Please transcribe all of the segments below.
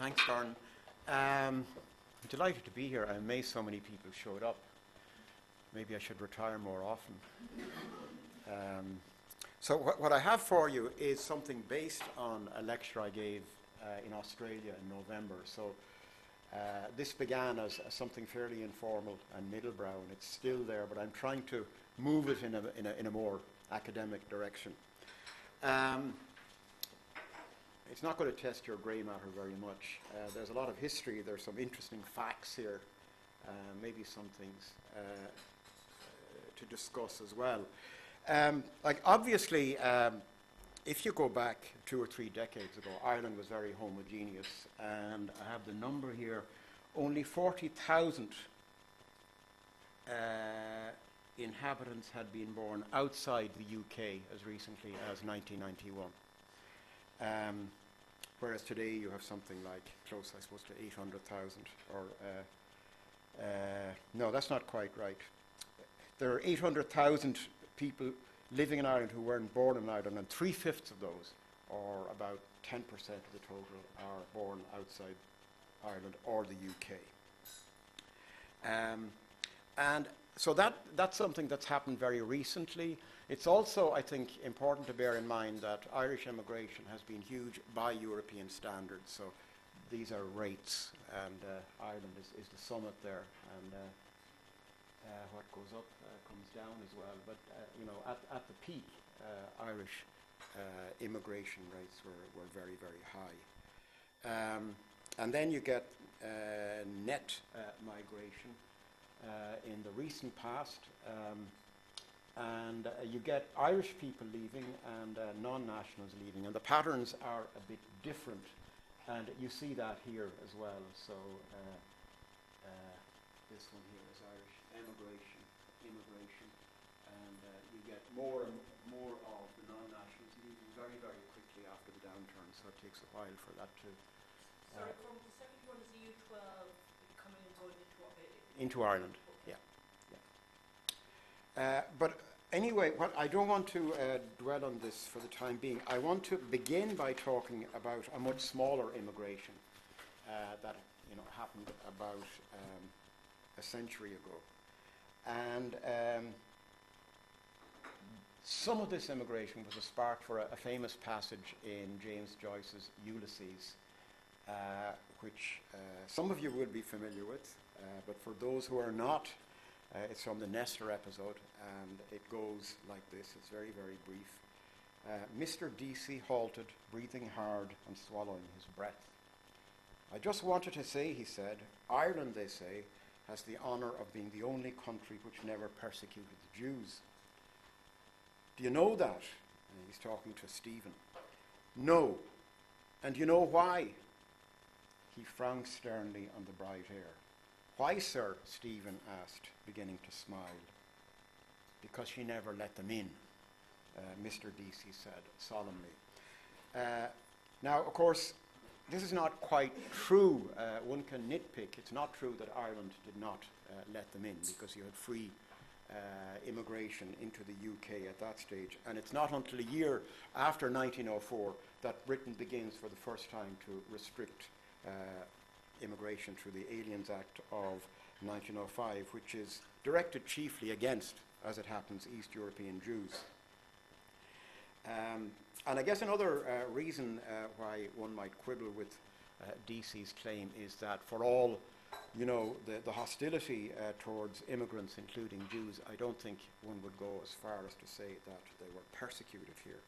Thanks, Gordon. Um, I'm delighted to be here. I'm amazed so many people showed up. Maybe I should retire more often. Um, so what, what I have for you is something based on a lecture I gave uh, in Australia in November. So uh, this began as, as, something fairly informal and middlebrow, and it's still there, but I'm trying to move it in a, in a, in a more academic direction. Um, it's not going to test your grey matter very much. Uh, there's a lot of history, there's some interesting facts here, uh, maybe some things uh, to discuss as well. Um, like obviously, um, if you go back two or three decades ago, Ireland was very homogeneous, and I have the number here. Only 40,000 uh, inhabitants had been born outside the UK as recently as 1991. Um, whereas today you have something like close, I suppose, to 800,000 or uh, uh, no, that's not quite right. There are 800,000 people living in Ireland who weren't born in Ireland, and three fifths of those, or about 10% of the total, are born outside Ireland or the UK. Um, and so that, that's something that's happened very recently. It's also, I think, important to bear in mind that Irish immigration has been huge by European standards. So these are rates, and uh, Ireland is, is, the summit there. And uh, uh, what goes up uh, comes down as well. But uh, you know, at, at the peak, Irish immigration rates were, were very, very high. Um, and then you get net migration uh, in the recent past. Um, and uh, you get Irish people leaving and uh, non-nationals leaving. And the patterns are a bit different. And you see that here as well. So this one here is Irish emigration, immigration, and uh, you get more and more of the non-nationals leaving very, very quickly after the downturn. So it takes a while for that to. Uh, Sorry, from the second U12 into Ireland. Yeah, yeah. Uh, but anyway, what I don't want to uh, dwell on this for the time being. I want to begin by talking about a much smaller immigration uh, that you know happened about. Um, a century ago. And um, some of this immigration was a spark for a, a famous passage in James Joyce's Ulysses, uh, which uh, some of you will be familiar with, but for those who are not, uh, it's from the Nestor episode, and it goes like this. It's very, very brief. Uh, Mr. Deasy halted, breathing hard and swallowing his breath. I just wanted to say, he said, Ireland, they say, has the honour of being the only country which never persecuted the Jews. Do you know that? And he's talking to Stephen. No. And you know why? He frowned sternly on the bright hair. Why, sir? Stephen asked, beginning to smile. Because she never let them in, uh, Mr. Deasy said solemnly. Uh, now, of course, this is not quite true. Uh, one can nitpick. It's not true that Ireland did not uh, let them in because you had free uh, immigration into the UK at that stage. And it's not until a year after 1904 that Britain begins for the first time to restrict uh, immigration through the Aliens Act of 1905, which is directed chiefly against, as it happens, East European Jews. Um, and I guess another uh, reason uh, why one might quibble with uh, Deasy's claim is that for all, you know, the, the hostility uh, towards immigrants, including Jews, I don't think one would go as far as to say that they were persecuted here.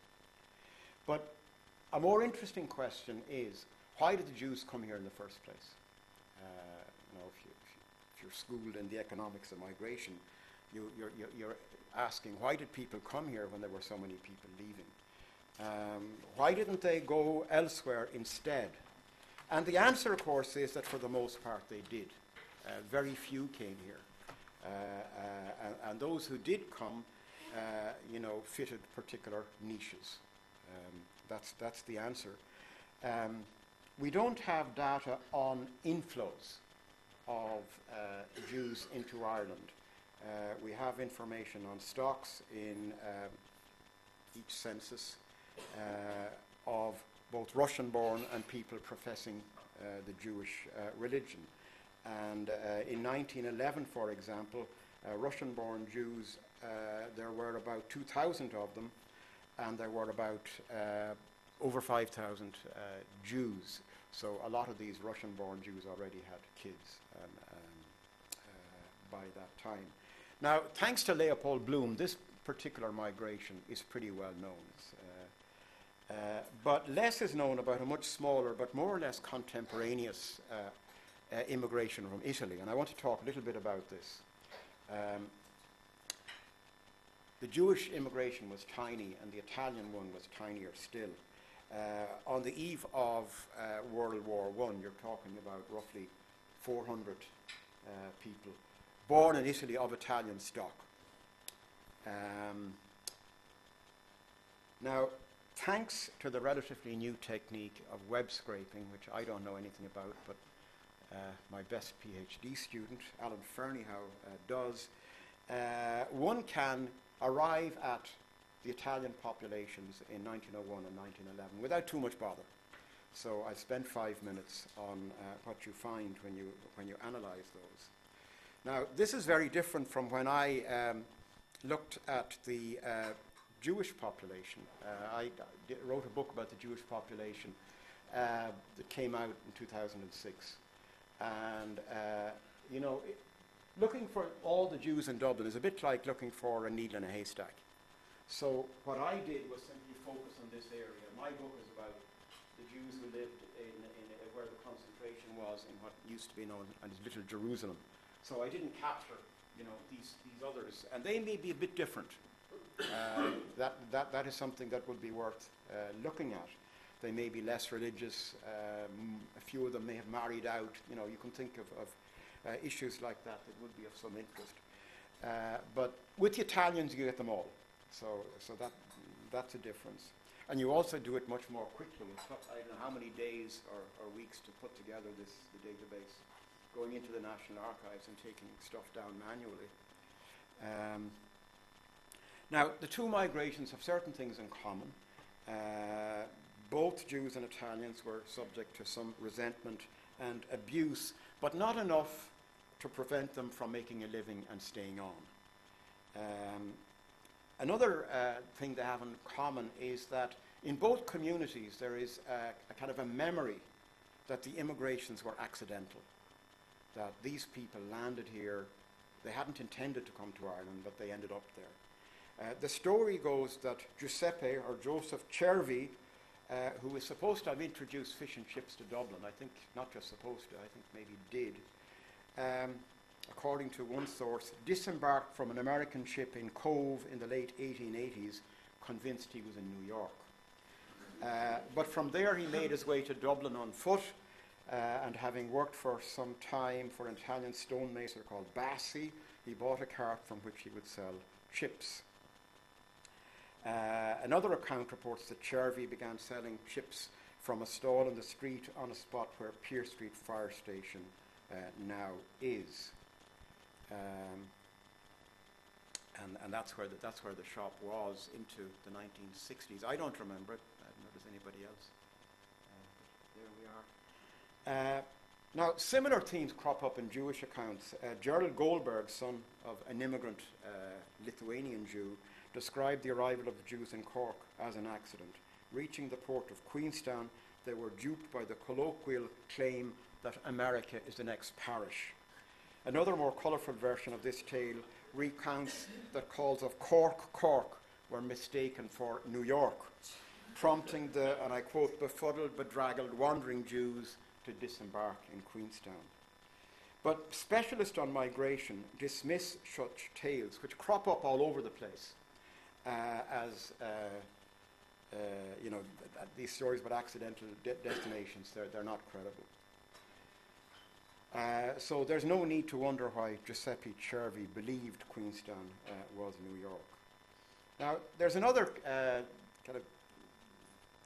But a more interesting question is, why did the Jews come here in the first place? Know, if, you, if, you, are schooled in the economics of migration, you, you're, you're asking, why did people come here when there were so many people leaving? Um, why didn't they go elsewhere instead? And the answer, of course, is that for the most part they did. Uh, very few came here. Uh, uh, and, and, those who did come, uh, you know, fitted particular niches. Um, that's, that's the answer. Um, we don't have data on inflows of uh, Jews into Ireland. Uh, we have information on stocks in um, each census uh, of both Russian born and people professing uh, uh, the Jewish uh, religion. And uh, in 1911, for example, uh, Russian born Jews, uh, there were about 2,000 of them, and there were about uh, over 5,000 uh, Jews. So a lot of these Russian born Jews already had kids um, um, uh, by that time. Now, thanks to Leopold Bloom, this particular migration is pretty well known. Uh, uh, but less is known about a much smaller but more or less contemporaneous uh, immigration from Italy, and I want to talk a little bit about this. Um, the Jewish immigration was tiny, and the Italian one was tinier still. Uh, on the eve of uh, World War One, you're talking about roughly 400 uh, people born in Italy of Italian stock. Um, now, thanks to the relatively new technique of web scraping, which I don't know anything about, but uh, my best PhD student, Alan Fernihough, uh, does, uh, one can arrive at the Italian populations in 1901 and 1911 without too much bother. So I spent five minutes on uh, what you find when you, when you analyze those. Now, this is very different from when I um, looked at the uh, Jewish population. Uh, I d- wrote a book about the Jewish population uh, that came out in 2006. And, uh, you know, it, looking for all the Jews in Dublin is a bit like looking for a needle in a haystack. So what I did was simply focus on this area. My book is about the Jews who lived in, in where the concentration was in what used to be known as Little Jerusalem. So I didn't capture, you know, these, these others, and they may be a bit different. Uh, that, that, that is something that would be worth uh, looking at. They may be less religious. Um, a few of them may have married out. You know, you can think of, of uh, issues like that that would be of some interest. Uh, but with the Italians, you get them all. So, so that, that's a difference. And you also do it much more quickly. I don't know how many days or, or weeks to put together this the database, going into the National Archives and taking stuff down manually. Um, now, the two migrations have certain things in common. Uh, both Jews and Italians were subject to some resentment and abuse, but not enough to prevent them from making a living and staying on. Um, another uh, thing they have in common is that in both communities there is a, a kind of a memory that the immigrations were accidental, that these people landed here, they hadn't intended to come to Ireland, but they ended up there. Uh, the story goes that Giuseppe or Joseph Cervi, uh, who was supposed to have introduced fish and chips to Dublin, I think not just supposed to, I think maybe did, um, according to one source, disembarked from an American ship in Cobh in the late 1880s, convinced he was in New York. Uh, but from there, he made his way to Dublin on foot, uh, and having worked for some time for an Italian stonemason called Bassi, he bought a cart from which he would sell chips. Uh, another account reports that Cervi began selling chips from a stall in the street on a spot where Pearse Street Fire Station uh, now is. Um, and, and that's where the, that's where the shop was into the 1960s. I don't remember it. I don't know does anybody else. Uh, there we are. Uh, now, similar themes crop up in Jewish accounts. Uh, Gerald Goldberg, son of an immigrant uh, Lithuanian Jew, described the arrival of the Jews in Cork as an accident. Reaching the port of Queenstown, they were duped by the colloquial claim that America is the next parish. Another more colourful version of this tale recounts that calls of Cork, Cork were mistaken for New York, prompting the, and I quote, befuddled, bedraggled, wandering Jews to disembark in Queenstown. But specialists on migration dismiss such tales, which crop up all over the place, uh, as uh, uh, you know, th- th- these stories about accidental de- destinations, they're, they're not credible. Uh, so there's no need to wonder why Giuseppe Cervi believed Queenstown uh, was New York. Now, there's another uh, kind of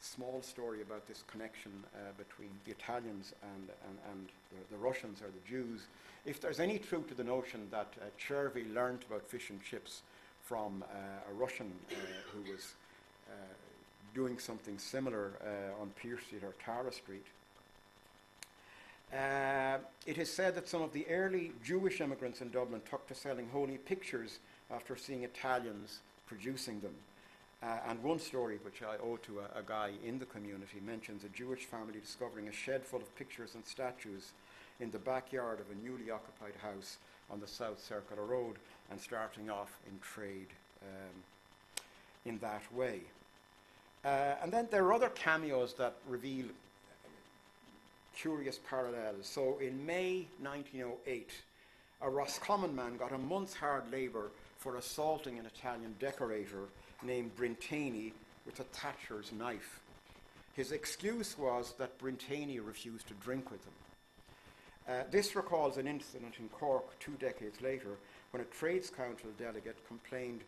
small story about this connection uh, between the Italians and, and, and the, the, Russians or the Jews. If there's any truth to the notion that uh, Cervi learned about fish and chips from uh, a Russian who was doing something similar on Pearse Street or Tara Street, Uh, it is said that some of the early Jewish immigrants in Dublin took to selling holy pictures after seeing Italians producing them. Uh, and one story, which I owe to a, a, guy in the community, mentions a Jewish family discovering a shed full of pictures and statues in the backyard of a newly occupied house on the South Circular Road and starting off in trade um, in that way. Uh, and then there are other cameos that reveal curious parallels. So in May 1908, a Roscommon man got a month's hard labour for assaulting an Italian decorator named Brintani with a Thatcher's knife. His excuse was that Brintani refused to drink with him. Uh, this recalls an incident in Cork two decades later when a Trades Council delegate complained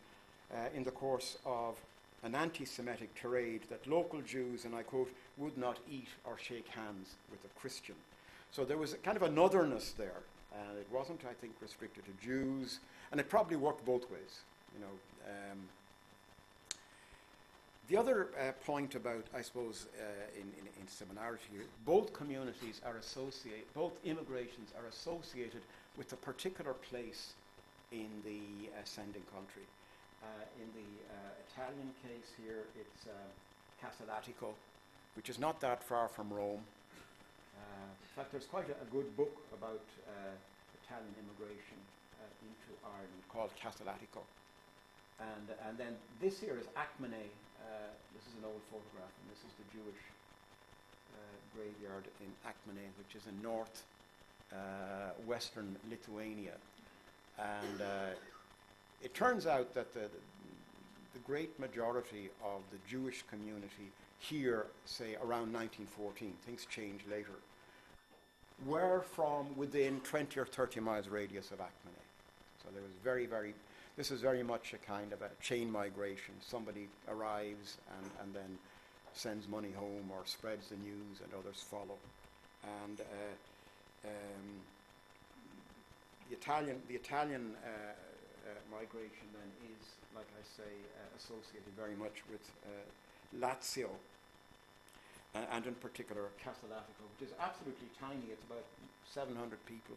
uh, in the course of an anti Semitic tirade that local Jews, and I quote, would not eat or shake hands with a Christian. So there was a kind of an otherness there. Uh, it wasn't, I think, restricted to Jews, and it probably worked both ways. You know, um, the other uh, point about, I suppose, uh, in, in, in, similarity both communities are associated, both immigrations are associated with a particular place in the ascending country. Uh, in the uh, Italian case here, it's uh, Casalattico, which is not that far from Rome. Uh, in fact, there's quite a, a good book about uh, Italian immigration uh, into Ireland called Casalattico. And, and then this here is Akmene. this is an old photograph, and this is the Jewish graveyard in Akmene, which is in north western Lithuania. And it turns out that the, the great majority of the Jewish community here, say around 1914, things changed later, were from within 20 or 30 miles radius of Akmene. So there was very, very, this is very much a kind of a chain migration. Somebody arrives and, and then sends money home or spreads the news and others follow. And uh, um, the Italian, the Italian uh, migration then is, like I say, uh, associated very much with uh, Lazio, and in particular Castellatico, which is absolutely tiny. It's about 700 people.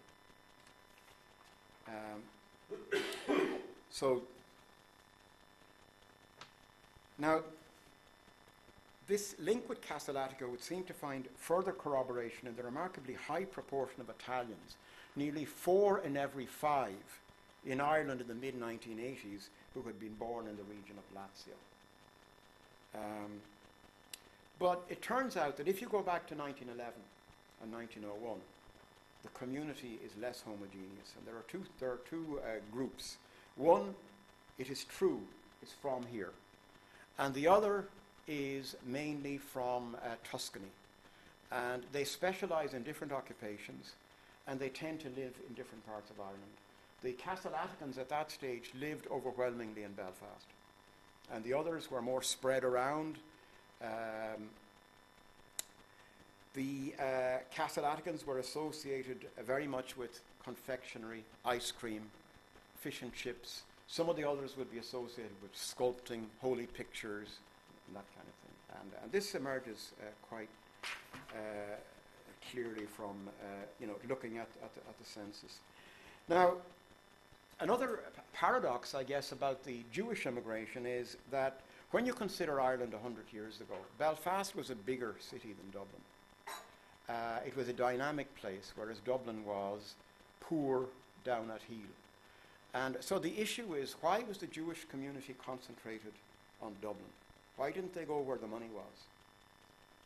Um, so now, this link with Castellatico would seem to find further corroboration in the remarkably high proportion of Italians. Nearly four in every five in Ireland in the mid 1980s who had been born in the region of Lazio. Um, but it turns out that if you go back to 1911 and 1901, the community is less homogeneous, and there are two, there are two uh, groups. One, it is true, is from here, and the other is mainly from uh, Tuscany. And they specialize in different occupations, and they tend to live in different parts of Ireland. The Castellaticans at that stage lived overwhelmingly in Belfast, and the others were more spread around. Um, the uh, Castellaticans were associated very much with confectionery, ice cream, fish and chips. Some of the others would be associated with sculpting, holy pictures, and that kind of thing. And, and this emerges uh, quite uh, clearly from uh, you know looking at, at the, at, the, census. Now, Another paradox, I guess, about the Jewish immigration is that when you consider Ireland 100 years ago, Belfast was a bigger city than Dublin. Uh, it was a dynamic place, whereas Dublin was poor down at heel. And so the issue is why was the Jewish community concentrated on Dublin? Why didn't they go where the money was,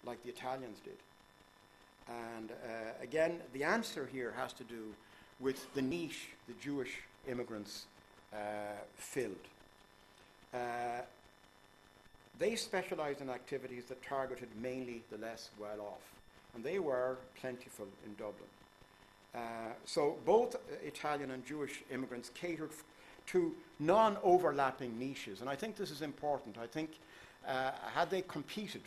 like the Italians did? And uh, again, the answer here has to do with the niche the Jewish immigrants uh, filled. Uh, they specialized in activities that targeted mainly the less well off, and they were plentiful in Dublin. Uh, so both Italian and Jewish immigrants catered to non overlapping niches, and I think this is important. I think had they competed,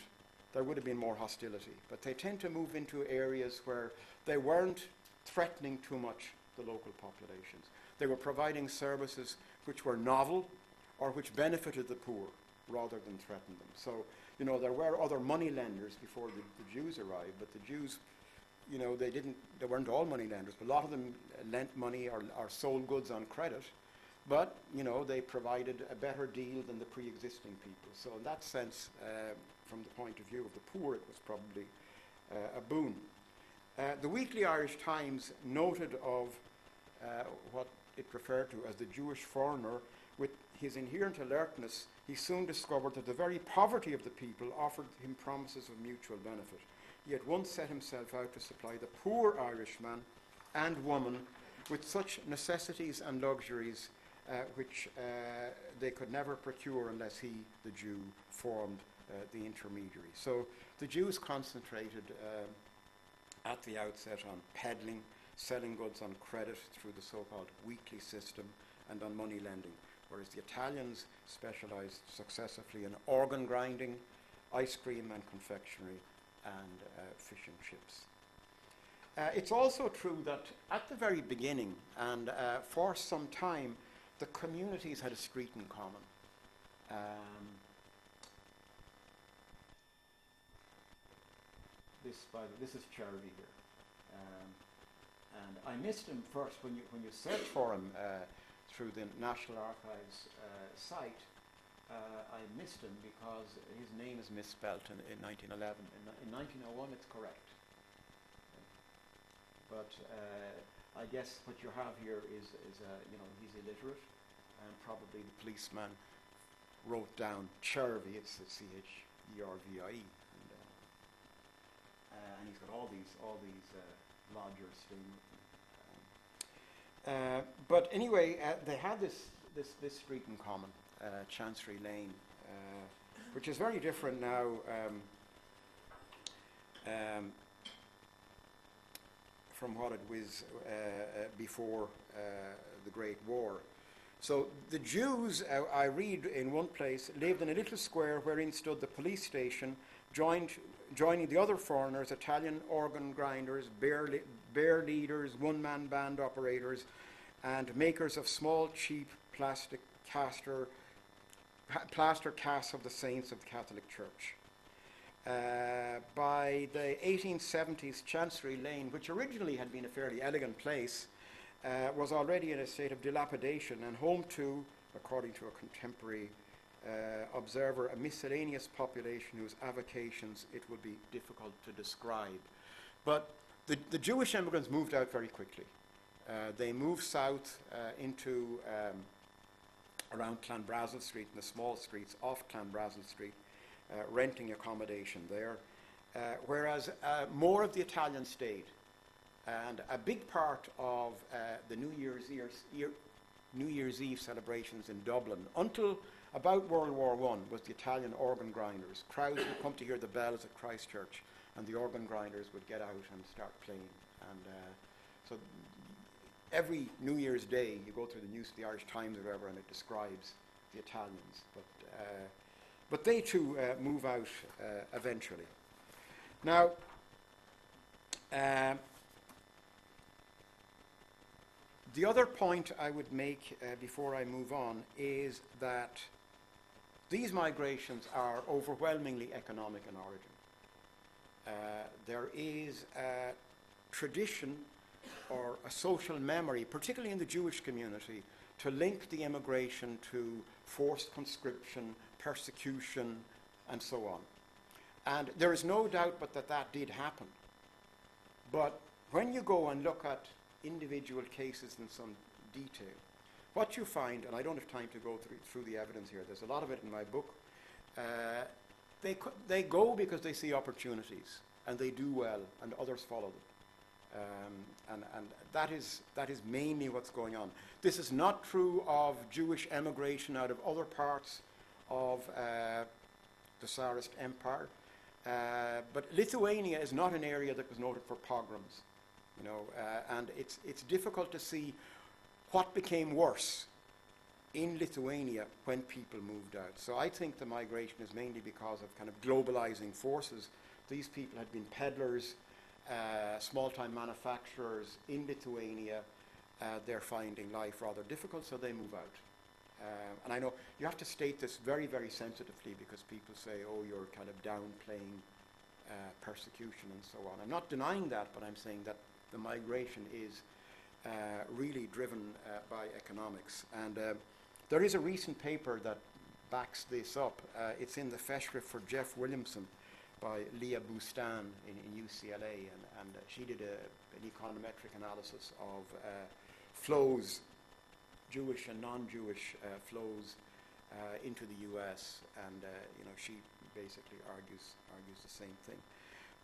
there would have been more hostility, but they tend to move into areas where they weren't threatening too much the local populations. They were providing services which were novel or which benefited the poor rather than threatened them. So, you know, there were other money lenders before the, the Jews arrived, but the Jews, you know, they didn't, they weren't all money lenders, but a lot of them lent money or, or sold goods on credit. But, you know, they provided a better deal than the pre-existing people. So in that sense, uh, from the point of view of the poor, it was probably uh, a boon. Uh, the Weekly Irish Times noted of uh, what it referred to as the Jewish foreigner. With his inherent alertness, he soon discovered that the very poverty of the people offered him promises of mutual benefit. He at once set himself out to supply the poor Irishman and woman with such necessities and luxuries uh, which uh, they could never procure unless he, the Jew, formed uh, the intermediary. So the Jews concentrated um, at the outset on peddling, selling goods on credit through the so-called weekly system and on money lending, whereas the Italians specialized successively in organ grinding, ice cream and confectionery, and uh, fish and chips. Uh, it's also true that at the very beginning and uh, for some time, the communities had a street in common. Um, this, the, this is Charity here. Um, and I missed him first when you, when you search for him uh, through the National Archives uh, site. Uh, I missed him because his name is misspelt in, in 1911. In, in 1901, it's correct. But uh, I guess what you have here is, is uh, you know, he's illiterate, and probably the policeman wrote down Chervy, it's C H E R V I E. And, uh, and he's got all these, all these him. Um, uh, but anyway, uh, they had this, this, this street in common, uh, Chancery Lane, uh, which is very different now. Um, um, from what it was uh, uh, before the Great War. So the Jews, I read in one place, lived in a little square wherein stood the police station, joined, joining the other foreigners, Italian organ grinders, bear, li- bear leaders, one-man band operators, and makers of small, cheap plastic caster, plaster casts of the saints of the Catholic Church. Uh, by the 1870s, Chancery Lane, which originally had been a fairly elegant place, uh, was already in a state of dilapidation and home to, according to a contemporary uh, observer, a miscellaneous population whose avocations it would be difficult to describe. But the, the Jewish immigrants moved out very quickly. Uh, they moved south uh, into um, around Clanbrassil Street and the small streets off Clanbrassil Street uh, renting accommodation there, uh, whereas uh, more of the Italians stayed. And a big part of the New Year's, Eve, year, New Year's Eve celebrations in Dublin, until about World War I, was the Italian organ grinders. Crowds would come to hear the bells at Christchurch, and the organ grinders would get out and start playing. And uh, so every New Year's Day, you go through the news, the Irish Times or whatever, and it describes the Italians. But uh, but they too uh, move out uh, eventually. Now, um, the other point I would make uh, before I move on is that these migrations are overwhelmingly economic in origin. Uh, there is a tradition or a social memory, particularly in the Jewish community, to link the immigration to forced conscription, persecution, and so on. And there is no doubt but that that did happen. But when you go and look at individual cases in some detail, what you find, and I don't have time to go through, through the evidence here, there's a lot of it in my book, uh, they, they go because they see opportunities, and they do well, and others follow them. Um, and and that, is, that is mainly what's going on. This is not true of Jewish emigration out of other parts of uh, the Tsarist Empire. Uh, but Lithuania is not an area that was noted for pogroms, you know, uh, and it's, it's difficult to see what became worse in Lithuania when people moved out. So I think the migration is mainly because of kind of globalizing forces. These people had been peddlers, uh, small-time manufacturers in Lithuania. Uh, they're finding life rather difficult, so they move out. Um, and I know you have to state this very, very sensitively because people say, oh, you're kind of downplaying uh, persecution and so on. I'm not denying that, but I'm saying that the migration is really driven uh, by economics. And uh, there is a recent paper that backs this up. Uh, it's in the Festschrift for Jeff Williamson by Leah Boustan in, in UCLA, and, and uh, she did a, an econometric analysis of uh, flows, Jewish and non-Jewish uh, flows uh, into the U.S., and uh, you know she basically argues argues the same thing.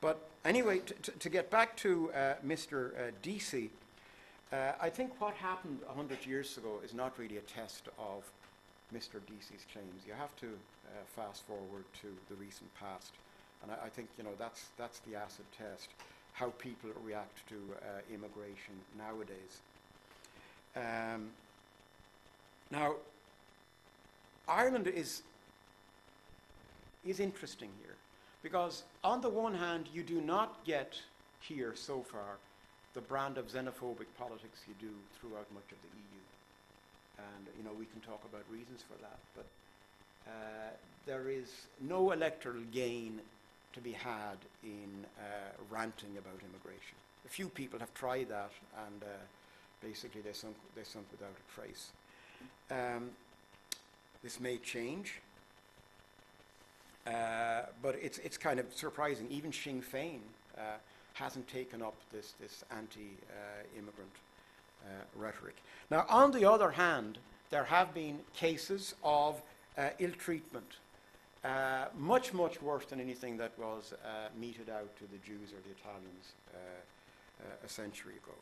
But anyway, to get back to uh, Mr. Uh, Deasy, uh, I think what happened 100 years ago is not really a test of Mr. Deasy's claims. You have to uh, fast forward to the recent past. And I, I think, you know, that's, that's the acid test, how people react to uh, immigration nowadays. Um, now, Ireland is, is interesting here because, on the one hand, you do not get here so far the brand of xenophobic politics you do throughout much of the EU. And, you know, we can talk about reasons for that, but uh, there is no electoral gain to be had in uh, ranting about immigration. A few people have tried that, and uh, basically they sunk, they sunk without a trace. Um, this may change, uh, but it's, it's kind of surprising. Even Sinn Féin uh, hasn't taken up this, this anti-immigrant uh, rhetoric. Now, on the other hand, there have been cases of uh, ill treatment, uh, much, much worse than anything that was meted out to the Jews or the Italians a century ago.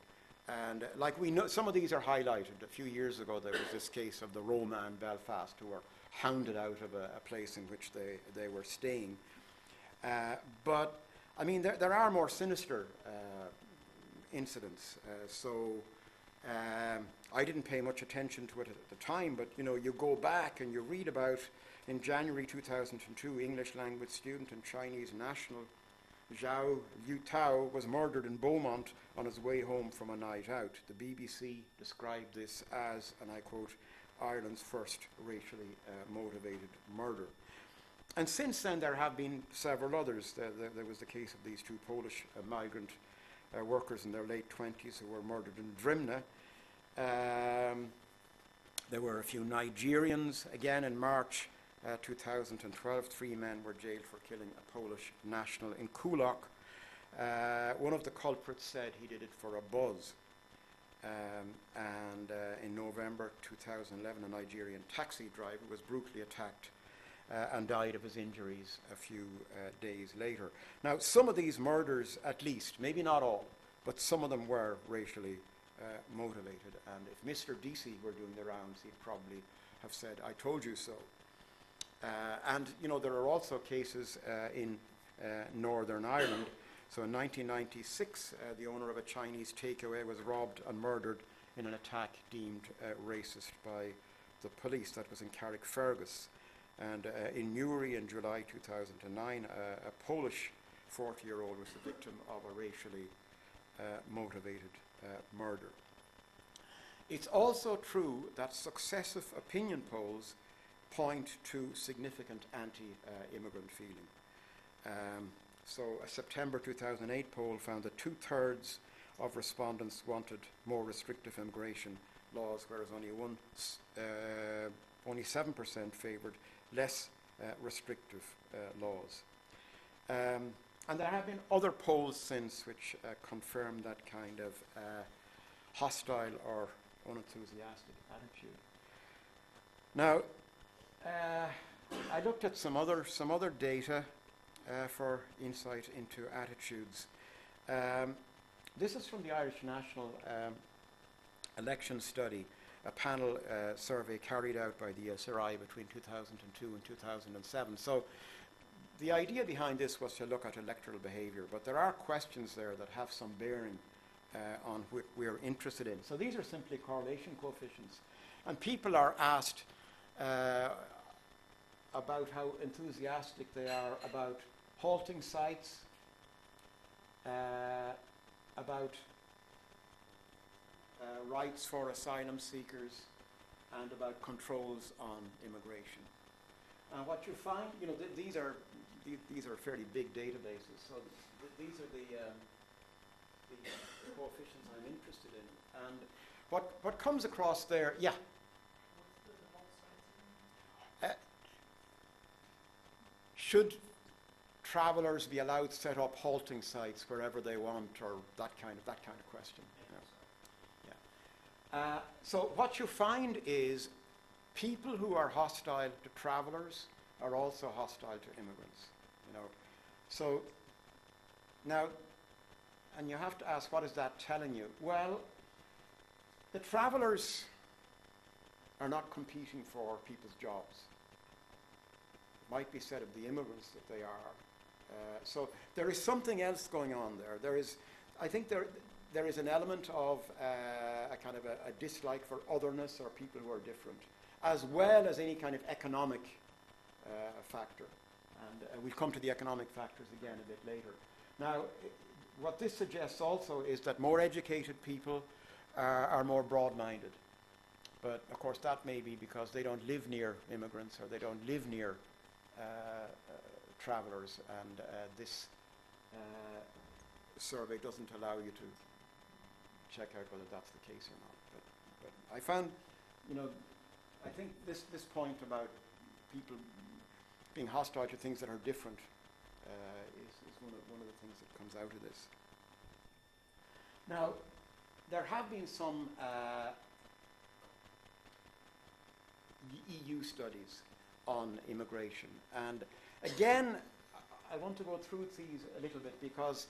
And uh, like we know, some of these are highlighted. A few years ago, there was this case of the Roma in Belfast who were hounded out of a, a place in which they, they were staying. Uh, but, I mean, there, there are more sinister uh, incidents. Uh, so, um, I didn't pay much attention to it at the time, but, you know, you go back and you read about, in January 2002, English language student and Chinese national Zhao Yutao was murdered in Beaumont on his way home from a night out. The BBC described this as, and I quote, Ireland's first racially uh, motivated murder. And since then, there have been several others. There, there, there was the case of these two Polish uh, migrant uh, workers in their late 20s who were murdered in Drimnagh. Um, there were a few Nigerians, again in March uh, 2012. Three men were jailed for killing a Polish national in Coolock. Uh, one of the culprits said he did it for a buzz. Um, and uh, in November 2011, a Nigerian taxi driver was brutally attacked and died of his injuries a few uh, days later. Now, some of these murders, at least, maybe not all, but some of them were racially uh, motivated. And if Mr. Deasy were doing the rounds, he'd probably have said, I told you so. Uh, and, you know, there are also cases uh, in uh, Northern Ireland. So in 1996, uh, the owner of a Chinese takeaway was robbed and murdered in an attack deemed uh, racist by the police. That was in Carrickfergus. And uh, in Newry in July 2009, uh, a Polish 40 year old was the victim of a racially uh, motivated uh, murder. It's also true that successive opinion polls point to significant anti immigrant feeling. Um, so, a September 2008 poll found that two thirds of respondents wanted more restrictive immigration laws, whereas only one, uh, only seven percent favoured less uh, restrictive uh, laws. Um, and there have been other polls since which uh, confirm that kind of hostile or unenthusiastic attitude. Now, I looked at some other some other data uh, for insight into attitudes. Um, this is from the Irish National um, Election Study, a panel uh, survey carried out by the SRI between 2002 and 2007. So the idea behind this was to look at electoral behaviour, but there are questions there that have some bearing uh, on what we're interested in. So these are simply correlation coefficients. And people are asked uh, about how enthusiastic they are about halting sites, uh, about uh, rights for asylum seekers, and about controls on immigration. And what you find, you know, th- these are the- these are fairly big databases, so th- these are the, um, the coefficients I'm interested in. And what, what comes across there, yeah, again? should travelers be allowed to set up halting sites wherever they want, or that kind of, that kind of question? know. Uh, so what you find is people who are hostile to travelers are also hostile to immigrants. You know, so now, and you have to ask, what is that telling you? Well, the travelers are not competing for people's jobs. It might be said of the immigrants that they are. Uh, so there is something else going on there. There is, I think there, there is an element of uh, a kind of a, a dislike for otherness or people who are different, as well as any kind of economic uh, factor. And uh, we'll come to the economic factors again a bit later. Now, what this suggests also is that more educated people uh, are more broad-minded. But of course, that may be because they don't live near immigrants or they don't live near uh, uh, travelers, and this survey doesn't allow you to check out whether that's the case or not. But, but I found, you know, I think this, this point about people being hostile to things that are different uh, is, is one, of, one of the things that comes out of this. Now, there have been some uh, EU studies on immigration, and again, I- I want to go through these a little bit because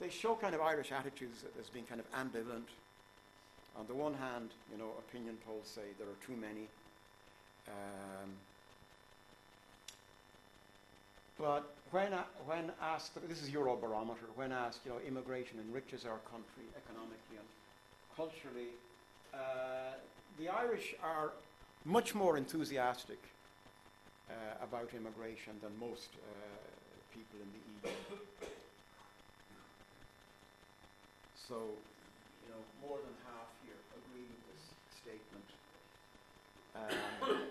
they show kind of Irish attitudes as being kind of ambivalent. On the one hand, you know, opinion polls say there are too many. Um, but when, when asked, this is Eurobarometer, when asked, you know, immigration enriches our country economically and culturally, uh, the Irish are much more enthusiastic uh, about immigration than most uh, people in the EU. So, you know, more than half here agree with this statement. Um,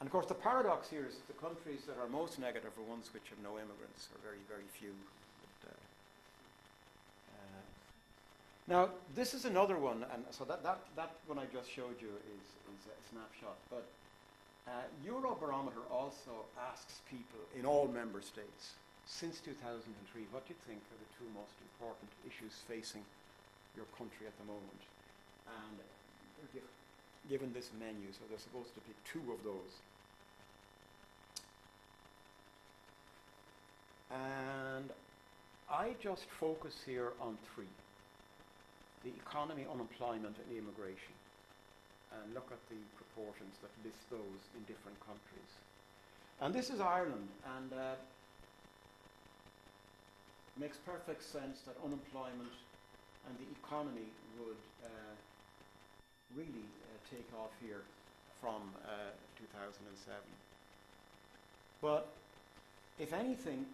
and of course, the paradox here is that the countries that are most negative are ones which have no immigrants, or very, very few. But, uh, uh, now, this is another one, and so that, that, that one I just showed you is, is a snapshot. But uh, Eurobarometer also asks people in all member states since 2003, what do you think are the two most important issues facing your country at the moment? And given this menu, so they're supposed to pick two of those. And I just focus here on three the economy, unemployment, and immigration, and look at the proportions that list those in different countries. And this is Ireland, and uh, makes perfect sense that unemployment and the economy would uh, really uh, take off here from uh, 2007. But if anything,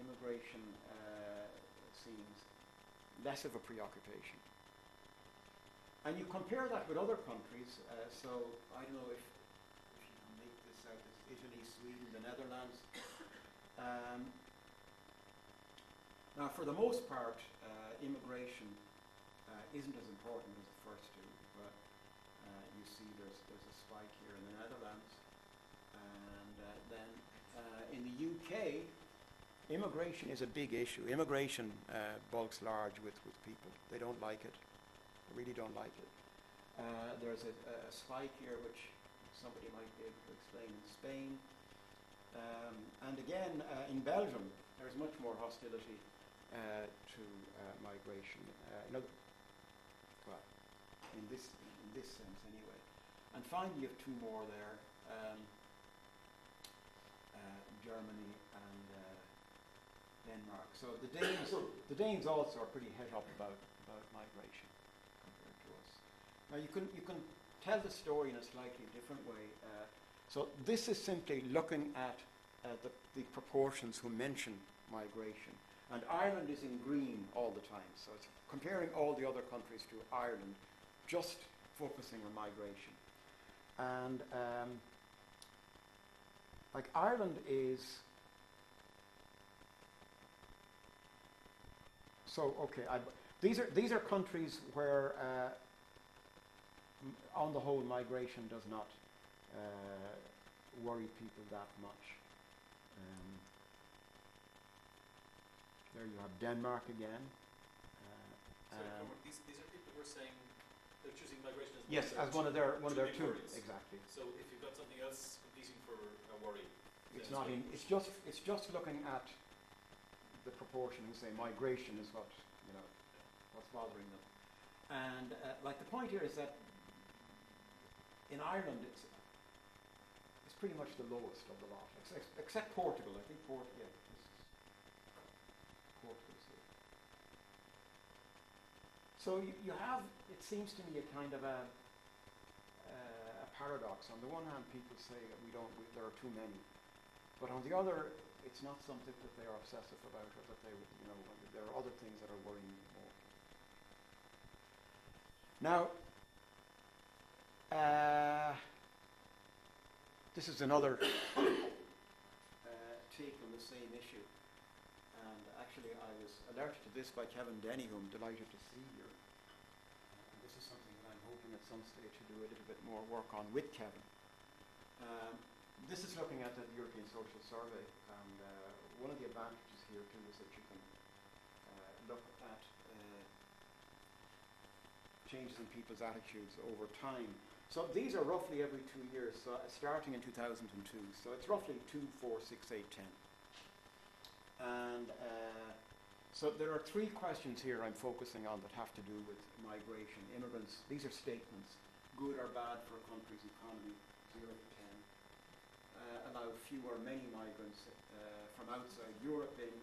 immigration uh, seems less of a preoccupation. And you compare that with other countries, uh, so I don't know if, if you can make this out, it's Italy, Sweden, the Netherlands. Um, now, for the most part, uh, immigration uh, isn't as important as the first two, but uh, you see there's, there's a spike here in the Netherlands. And uh, then uh, in the UK, immigration is a big issue. Immigration uh, bulks large with, with people. They don't like it. They really don't like it. There's a, a spike here which somebody might be able to explain in Spain. Um, and again, uh, in Belgium, there's much more hostility uh, to uh, migration. In other, well, in this, in this sense anyway. And finally, you have two more there. Um, Germany and Denmark. So the Danes, the Danes also are pretty het up about, about migration compared to us. Now you can, you can tell the story in a slightly different way. Uh, so this is simply looking at uh, the, the proportions who mention migration. And Ireland is in green all the time. So it's comparing all the other countries to Ireland, just focusing on migration. And um, like Ireland is. So okay, I, these are these are countries where, uh, on the whole, migration does not uh, worry people that much. Um, there you have Denmark again. Uh, Sorry, um, these, these are people who are saying they're choosing migration as yes, as one of their one of their worries. exactly. So if you've got something else competing for a worry, It's not in, it's just, it's just looking at the proportion and say migration is what, you know, what's bothering them. And, uh, like, the point here is that in Ireland, it's pretty much the lowest of the lot, except, except Portugal, I think Port, yeah. So you, you have, it seems to me, a kind of a, uh, a paradox. On the one hand, people say that we don't, we, there are too many. But on the other, it's not something that they are obsessive about or that they, would, you know, there are other things that are worrying them more. Now, uh, this is another uh, take on the same issue. And actually, I was alerted to this by Kevin Denny, who I'm delighted to see here. And this is something that I'm hoping at some stage to do a little bit more work on with Kevin. Um, this is looking at the European Social Survey, and uh, one of the advantages here too is that you can uh, look at uh, changes in people's attitudes over time. So these are roughly every two years, so uh, starting in 2002. So it's roughly two, four, six, eight, ten. And uh, so there are three questions here I'm focusing on that have to do with migration, immigrants. These are statements, good or bad for a country's economy, zero to ten. Uh, allow few or many migrants uh, from outside Europe in,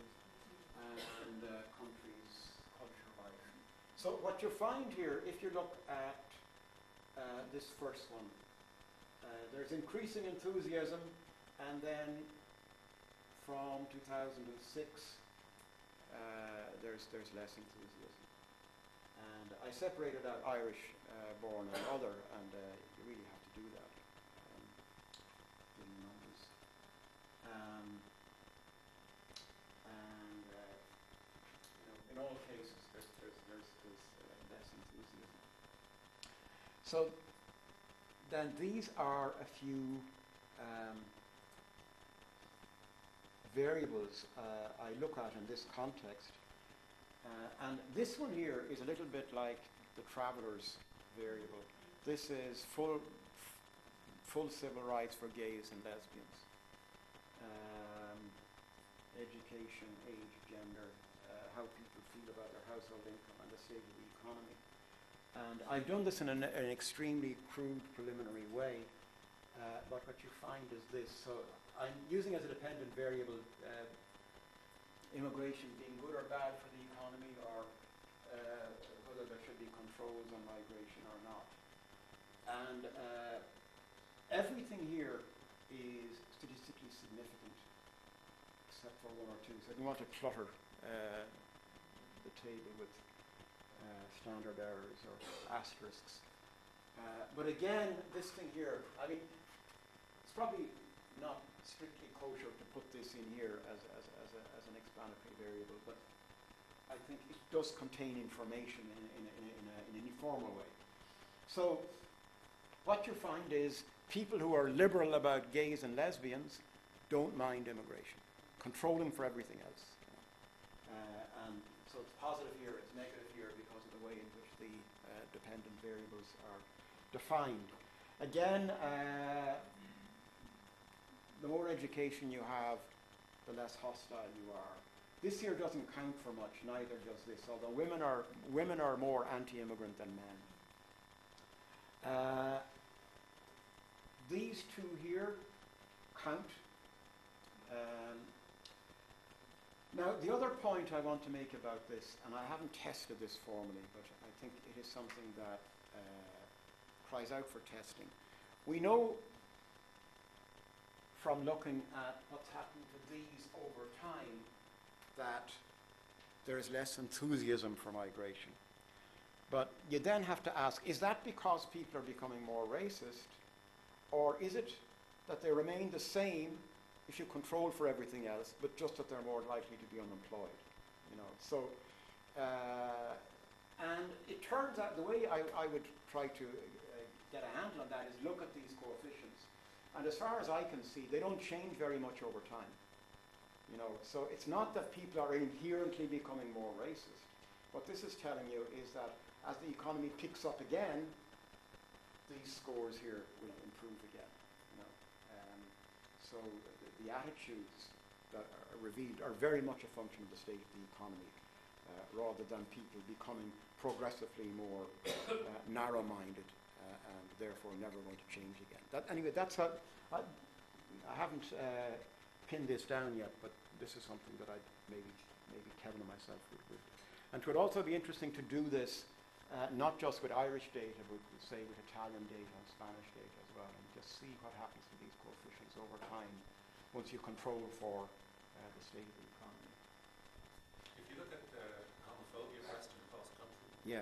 and uh, countries' culture. So what you find here, if you look at uh, this first one, uh, there's increasing enthusiasm, and then from 2006, uh, there's there's less enthusiasm. And I separated out Irish uh, born and other, and uh, you really have to do that. Um, in numbers. Um, and you know, in all cases, there's there's there's, there's uh, less enthusiasm. So then these are a few um, variables uh, I look at in this context. Uh, and this one here is a little bit like the traveler's variable. This is full, full civil rights for gays and lesbians. Um, education, age, gender, uh, how people feel about their household income and the state of the economy. And I've done this in an, an extremely crude preliminary way, uh, but what you find is this. So I'm using as a dependent variable uh, immigration being good or bad for the economy or uh, whether there should be controls on migration or not. And uh, everything here is statistically significant except for one or two. So I don't want to clutter uh, the table with standard errors or asterisks. Uh, but again, this thing here, I mean, it's probably not strictly kosher to put this in here as, as, as, a, as an explanatory variable, but I think it does contain information in, in, in, in, an informal way. So what you find is people who are liberal about gays and lesbians don't mind immigration, control them for everything else. Uh, and so it's positive here because of the way in which the uh, dependent variables are defined. Again, uh, the more education you have, the less hostile you are. This here doesn't count for much, neither does this, although women are, women are more anti-immigrant than men. Uh, these two here count. Um, now, the other point I want to make about this, and I haven't tested this formally, but think it is something that uh, cries out for testing. We know from looking at what's happened to these over time that there is less enthusiasm for migration. But you then have to ask is that because people are becoming more racist, Or is it that they remain the same if you control for everything else, but just that they're more likely to be unemployed? You know, so, uh, and it turns out the way I, I would try to uh, get a handle on that is look at these coefficients. And as far as I can see, they don't change very much over time. You know, so it's not that people are inherently becoming more racist. What this is telling you is that as the economy picks up again, these scores here will improve again. You know, um, so the, the attitudes that are revealed are very much a function of the state of the economy, rather than people becoming progressively more uh, narrow-minded uh, and therefore never going to change again. That, anyway, that's how I, I haven't uh, pinned this down yet, but this is something that I maybe maybe Kevin and myself would, would. And it would also be interesting to do this uh, not just with Irish data, but say with Italian data and Spanish data as well, and just see what happens to these coefficients over time once you control for uh, the state of economy. If you look at the homophobia question across the country, Yeah.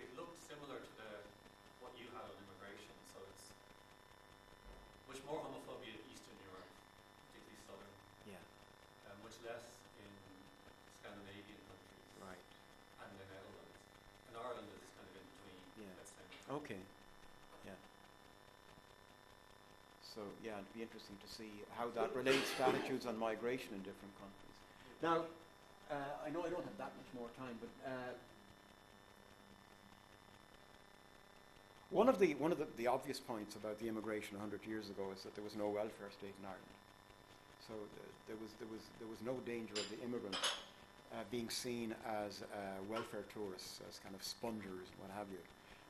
it looked similar to the, what you had on immigration, so it's much more homophobia in Eastern Europe, particularly Southern, Yeah. and much less in Scandinavian countries Right. and the Netherlands. And Ireland is kind of in between, Yeah. Okay. Yeah. So yeah, it'd be interesting to see how that relates to attitudes on migration in different countries. Now, uh, I know I don't have that much more time, but uh, one of the one of the, the obvious points about the immigration 100 years ago is that there was no welfare state in Ireland. So uh, there was there was there was no danger of the immigrant uh, being seen as uh, welfare tourists, as kind of spongers what have you.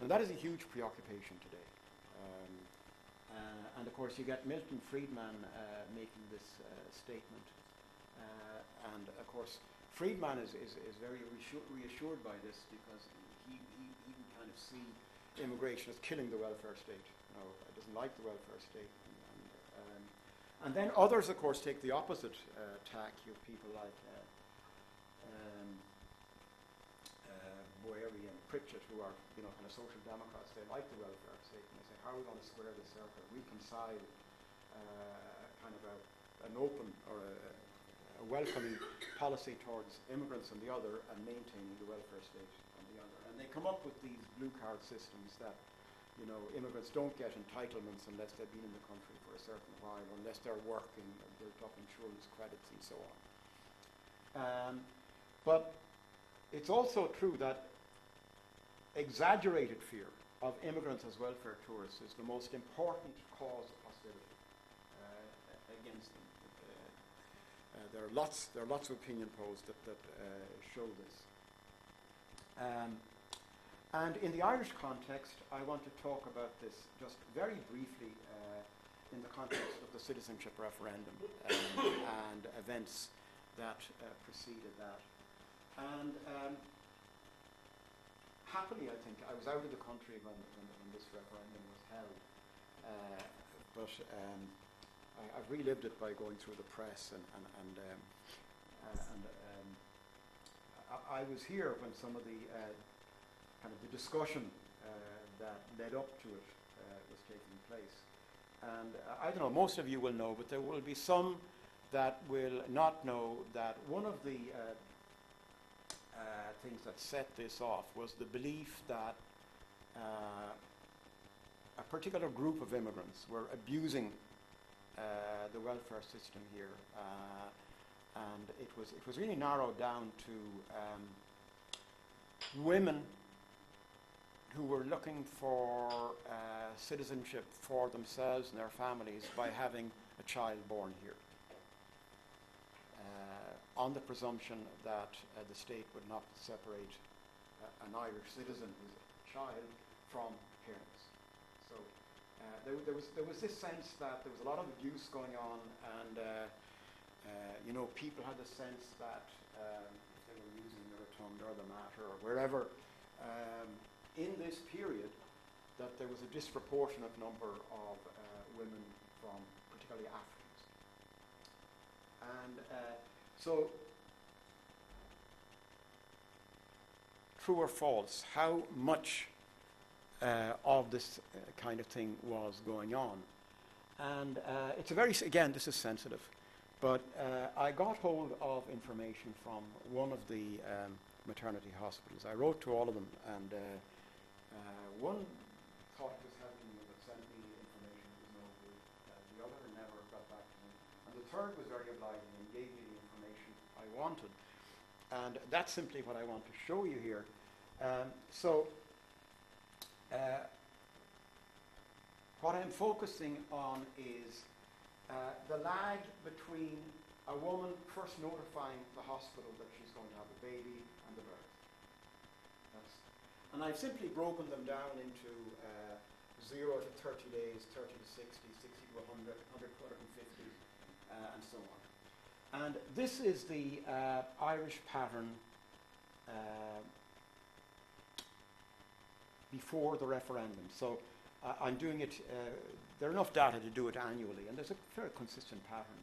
And that is a huge preoccupation today. Um, uh, and of course, you get Milton Friedman uh, making this uh, statement. And of course, Friedman is, is, is very reassured, reassured by this because he, he, he can kind of see immigration is killing the welfare state. You know, he doesn't like the welfare state. And, and, um, and then others, of course, take the opposite uh, tack. You have people like uh, um, uh, Boeri and Pritchett, who are you know kind of social democrats. They like the welfare state, and they say, how are we going to square this circle, reconcile uh, kind of a, an open or a, a welcoming policy towards immigrants on the other, and maintaining the welfare state on the other. And they come up with these blue card systems that. You know, immigrants don't get entitlements unless they've been in the country for a certain while, unless they're working and built up insurance credits and so on. Um, but it's also true that exaggerated fear of immigrants as welfare tourists is the most important cause of hostility uh, against them. Uh, uh, there are lots, there are lots of opinion polls that, that uh, show this. Um, and in the Irish context, I want to talk about this just very briefly uh, in the context of the citizenship referendum um, and events that uh, preceded that. And um, happily, I think, I was out of the country when, when, when this referendum was held, uh, but um, I, I've relived it by going through the press and, and, and, um, uh, and um, I, I was here when some of the uh, kind of the discussion uh, that led up to it uh, was taking place. And uh, I don't know, most of you will know, but there will be some that will not know that one of the things that set this off was the belief that a particular group of immigrants were abusing uh, the welfare system here, uh, and it was it was really narrowed down to um, women who were looking for uh, citizenship for themselves and their families by having a child born here uh, on the presumption that uh, the state would not separate uh, an Irish citizen who's a child from parents. So uh, there, there, was, there was this sense that there was a lot of abuse going on, and uh, you know, people had the sense that um, they were using the rotunda or the Mater or wherever um, in this period, that there was a disproportionate number of uh, women from particularly Africans. And uh, so, true or false, how much uh, of this uh, kind of thing was going on? And uh, it's a very, again, this is sensitive, but uh, I got hold of information from one of the um, maternity hospitals. I wrote to all of them, and uh, one thought was helping me, but sent me information was no good. Uh, the other never got back to me. And the third was very obliging and gave me the information I wanted. And that's simply what I want to show you here. Um, so, uh, what I'm focusing on is uh, the lag between a woman first notifying the hospital that she's going to have a baby and the birth. And I've simply broken them down into uh, 0 to 30 days, 30 to 60, 60 to 100, 100 to 150, uh, and so on. And this is the uh, Irish pattern uh, before the referendum. So uh, I'm doing it, uh, there are enough data to do it annually, and there's a very consistent pattern.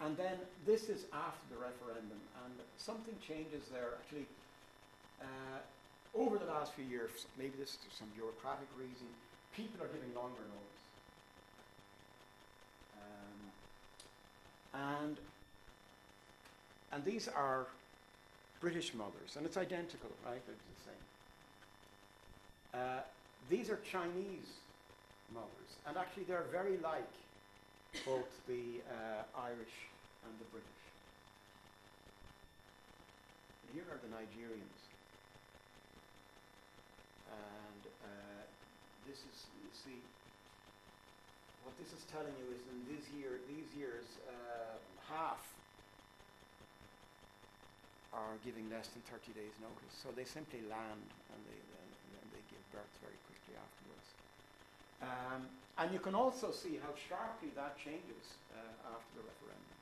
And then this is after the referendum, and something changes there. Actually, over the last few years, maybe this is some bureaucratic reason, people are giving longer notice. Um, and and these are British mothers, and it's identical, right? It's the same. Uh, these are Chinese mothers, and actually they're very like both the uh, Irish and the British. And here are the Nigerians. And uh, this is, you see, what this is telling you is in these, year, these years, uh, half are giving less than 30 days notice. So they simply land and they, and, they give birth very quickly afterwards. Um, and you can also see how sharply that changes uh, after the referendum.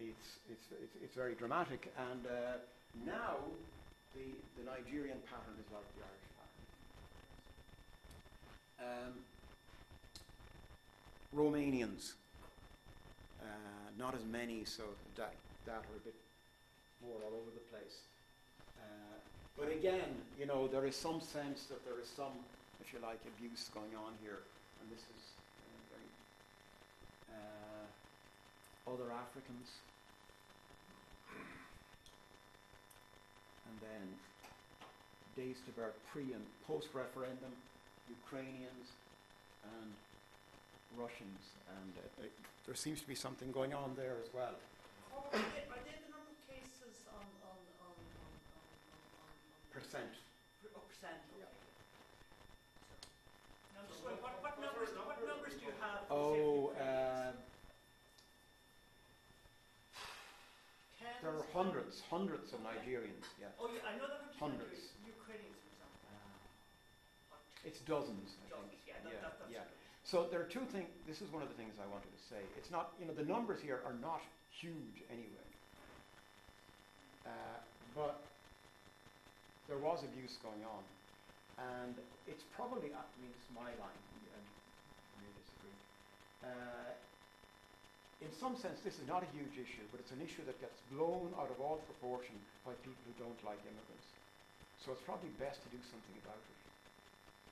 It's, it's, it's, it's very dramatic. And uh, now the, the Nigerian pattern is like the Irish pattern. Um, Romanians, uh, not as many, so that, that are a bit more all over the place. Uh, but again, you know, there is some sense that there is some, if you like, abuse going on here, and this is uh, very. Uh, other Africans, and then days to pre and post referendum, Ukrainians and Russians, and uh, uh, there seems to be something going on there as well. Are they the number of cases on, on, on, on, Percent. oh, percent, okay. Yeah. Now, I'm just wondering, what, what numbers, what numbers do you have? Oh, uh, Tens, there are hundreds, hundreds of Nigerians. Yeah, Oh, yeah, I know that Hundreds. Ukrainians, for example. What? it's dozens. I Dozens, think. yeah, that, yeah, that, that's. yeah. So there are two things. This is one of the things I wanted to say. It's not, you know, the numbers here are not huge anyway. Uh, but there was abuse going on, and it's probably. I mean, it's my line. And you may disagree. Uh, in some sense, this is not a huge issue, but it's an issue that gets blown out of all proportion by people who don't like immigrants. So it's probably best to do something about it.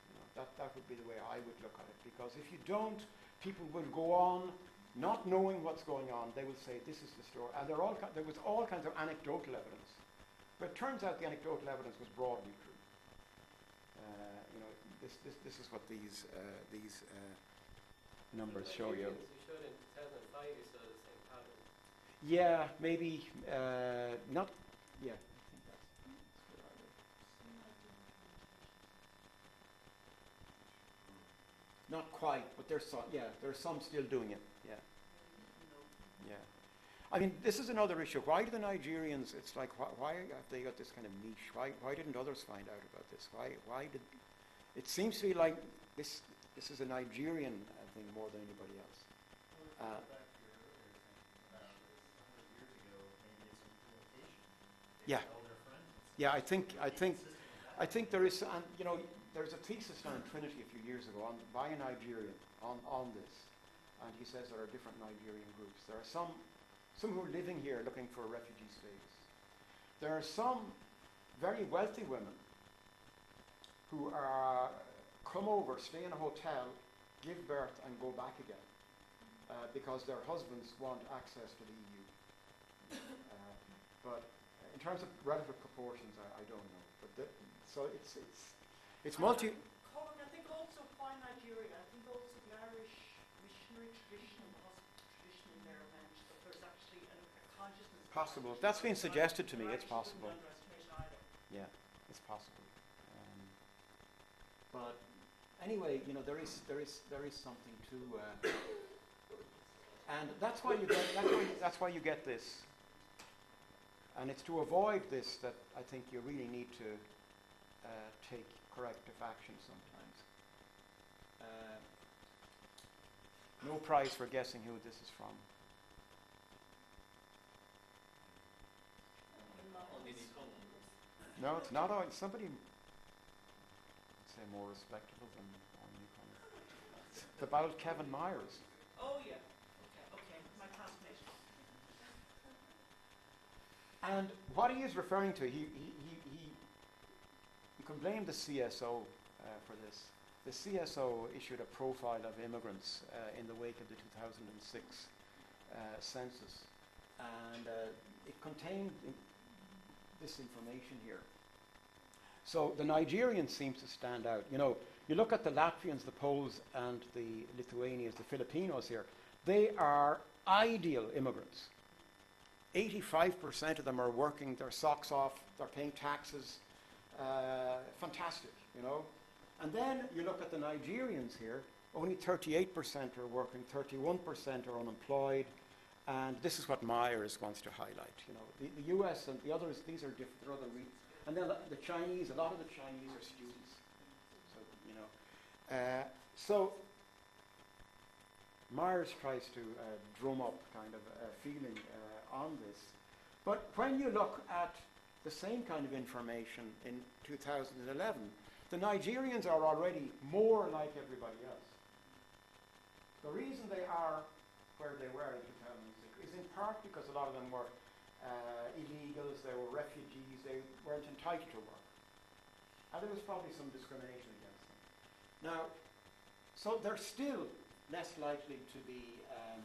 You know, that, that would be the way I would look at it, because if you don't, people will go on not knowing what's going on. They will say, this is the story. And there, are all, there was all kinds of anecdotal evidence. But it turns out the anecdotal evidence was broadly true. Uh, you know, this, this, this is what these, uh, these uh, numbers show you. You showed in 2005 Yeah, maybe uh, not. Yeah. Not quite, but there's some. Yeah, there's some still doing it. Yeah, yeah. I mean, this is another issue. Why do the Nigerians? It's like why, why have they got this kind of niche? Why why didn't others find out about this? Why why did? It seems to be like this. This is a Nigerian thing more than anybody else. Uh, Yeah. Yeah, I think, I think, I think there is, and you know, there's a thesis now in Trinity a few years ago on, by a Nigerian on, on this, and he says there are different Nigerian groups. There are some, some who are living here looking for a refugee status. There are some very wealthy women who are come over, stay in a hotel, give birth, and go back again uh, because their husbands want access to the EU. Uh, but terms of relative proportions, I, I don't know. But the, so it's it's it's multi. Colin, I think also why Nigeria, I think also the Irish missionary tradition and the hospital tradition in there meant that there's actually a, a consciousness. Possible. That's been suggested to me. It's possible. Yeah, it's possible. Um, but anyway, you know, there is there is there is something to, uh, and that's why you get that's why that's why you get this. And it's to avoid this that I think you really need to uh, take corrective action sometimes. Uh, no prize for guessing who this is from. No, it's not. all- Somebody say more respectable than Connor. It's about Kevin Myers. Oh, yeah. Okay, okay, my classmate. And what he is referring to, he, he, he, he you can blame the CSO uh, for this. The CSO issued a profile of immigrants uh, in the wake of the 2006 uh, census, and uh, it contained in- this information here. So the Nigerians seems to stand out. You know, you look at the Latvians, the Poles, and the Lithuanians, the Filipinos here. They are ideal immigrants. 85% of them are working their socks off, they're paying taxes. Uh, fantastic, you know. And then you look at the Nigerians here, only 38% are working, 31% are unemployed. And this is what Myers wants to highlight. You know, the, the US and the others, these are different, they're other And then the, the Chinese, a lot of the Chinese are students. So, you know. Uh, so Myers tries to uh, drum up kind of a feeling uh, on this. But when you look at the same kind of information in 2011, the Nigerians are already more like everybody else. The reason they are where they were in 2006 is in part because a lot of them were uh, illegals, they were refugees, they weren't entitled to work. And there was probably some discrimination against them. Now, so they're still less likely to be um,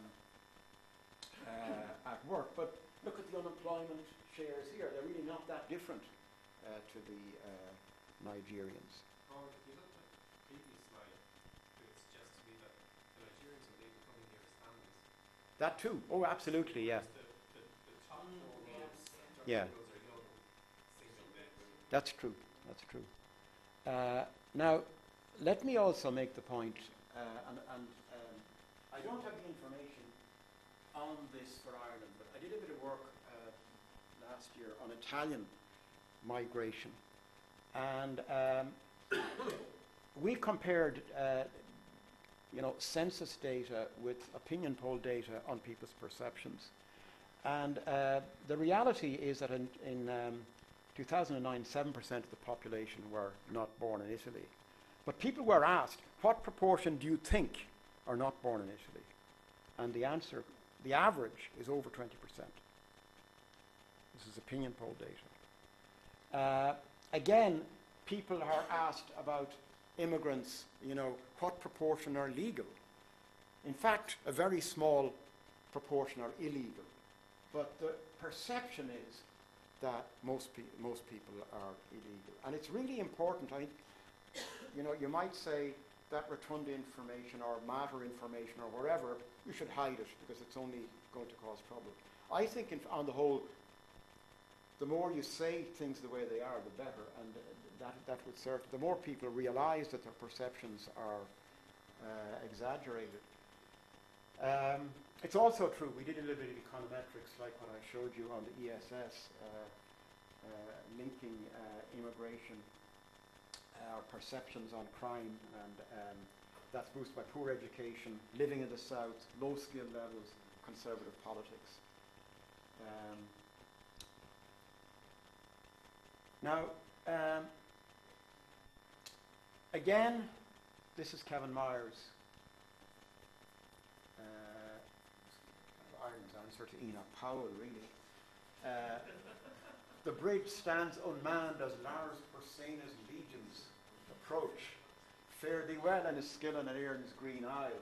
uh, at work, but look at the unemployment shares here. They're really not that different uh, to the uh, Nigerians. Robert, if you look at the previous slide, it would suggest to me that the Nigerians are maybe coming here as families. That too. Oh, absolutely, yeah. The, the, the top Mm, yeah, yeah. those are young, single men, women. That's true. That's true. Uh, now, let me also make the point, uh, and, and I don't have the information on this for Ireland, but I did a bit of work uh, last year on Italian migration, and um, we compared, uh, you know, census data with opinion poll data on people's perceptions, and uh, the reality is that in, in um, 2009, 7% of the population were not born in Italy. But people were asked, what proportion do you think are not born in Italy? And the answer, the average, is over 20%. This is opinion poll data. Uh, again, people are asked about immigrants, you know, what proportion are legal? In fact, a very small proportion are illegal. But the perception is that most, pe- most people are illegal. And it's really important. I, think, you know, you might say that rotunda information or Mater information or whatever, you should hide it because it's only going to cause trouble. I think, in, on the whole, the more you say things the way they are, the better. And that, that would serve. The more people realize that their perceptions are uh, exaggerated. Um, it's also true, we did a little bit of econometrics like what I showed you on the ESS, uh, uh, linking uh, immigration, our perceptions on crime, and um, that's boosted by poor education, living in the South, low skill levels, conservative politics. Um, now, um, again, this is Kevin Myers. Uh, Ireland's answer to Enoch Powell, really. Uh, the bridge stands unmanned as Lars legions approach. fare thee well and his skill in an Erin's Green Isle.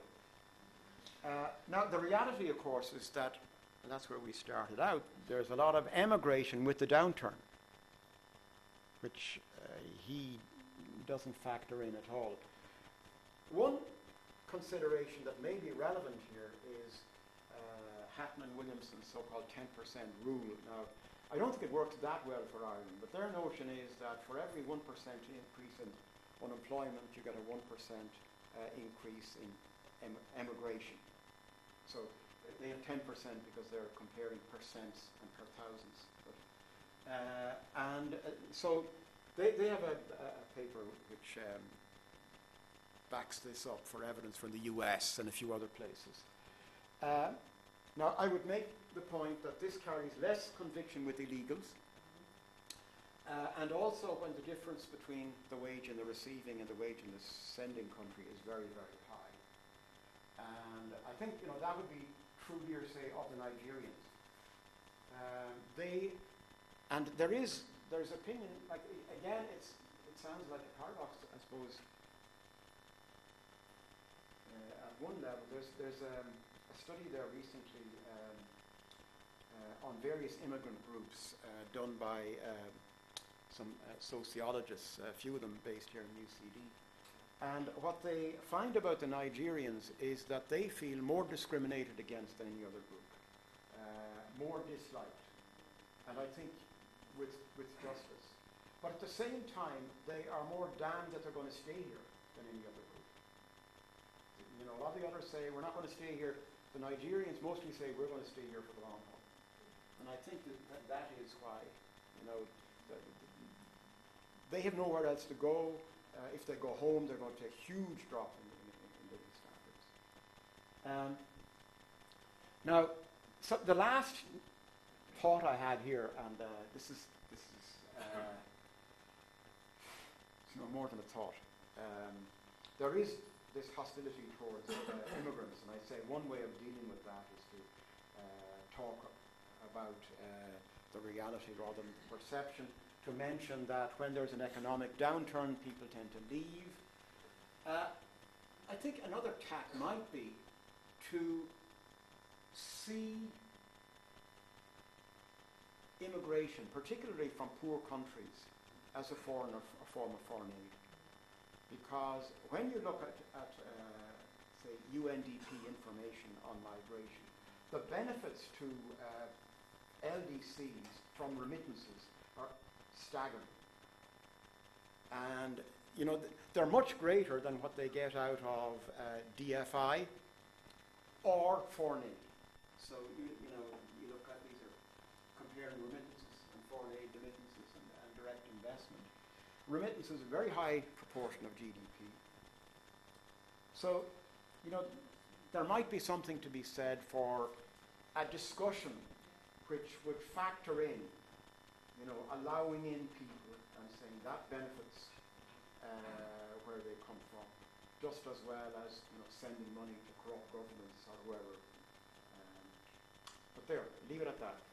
Uh, now, the reality, of course, is that, and that's where we started out, there's a lot of emigration with the downturn, which uh, he doesn't factor in at all. One consideration that may be relevant here is uh, Hatton and Williamson's so-called 10% rule. Now, I don't think it works that well for Ireland, but their notion is that for every 1% increase in unemployment, you get a 1% uh, increase in em- emigration. So they have 10% because they're comparing percents and per thousands. But, uh, and uh, so they, they have a, a paper which um, backs this up for evidence from the US and a few other places. Uh, now, I would make the point that this carries less conviction with illegals, uh, and also when the difference between the wage in the receiving and the wage in the sending country is very, very high. And I think you know that would be true here, say, of the Nigerians. Um, they, and there is there's opinion like again, it's it sounds like a paradox, I suppose. Uh, at one level, there's there's um, a study there recently um, uh, on various immigrant groups uh, done by um, some uh, sociologists, a few of them based here in UCD. And what they find about the Nigerians is that they feel more discriminated against than any other group, uh, more disliked, and I think with, with justice. But at the same time, they are more damned that they're going to stay here than any other group. You know, a lot of the others say, we're not going to stay here. The Nigerians mostly say, we're going to stay here for the long haul. And I think that that, is why, you know, that they have nowhere else to go. Uh, if they go home, they're going to take huge drop in, in, in living standards. Um, now, so the last thought I had here, and uh, this is this is uh, it's no more than a thought. Um, there is this hostility towards uh, immigrants, and I'd say one way of dealing with that is to uh, talk about uh, the reality rather than the perception. To mention that when there's an economic downturn, people tend to leave. Uh, I think another tack might be to see immigration, particularly from poor countries, as a, a form of foreign aid. Because when you look at, at uh, say, UNDP information on migration, the benefits to uh, LDCs from remittances are staggering. And, you know, th- they're much greater than what they get out of uh, DFI or foreign aid. So, you, you know, you look at these are comparing remittances and foreign aid remittances and, and direct investment. Remittances are a very high proportion of GDP. So, you know, there might be something to be said for a discussion which would factor in, you know, allowing in people and saying that benefits uh, where they come from, just as well as you know sending money to corrupt governments or whoever. Um, but there, leave it at that.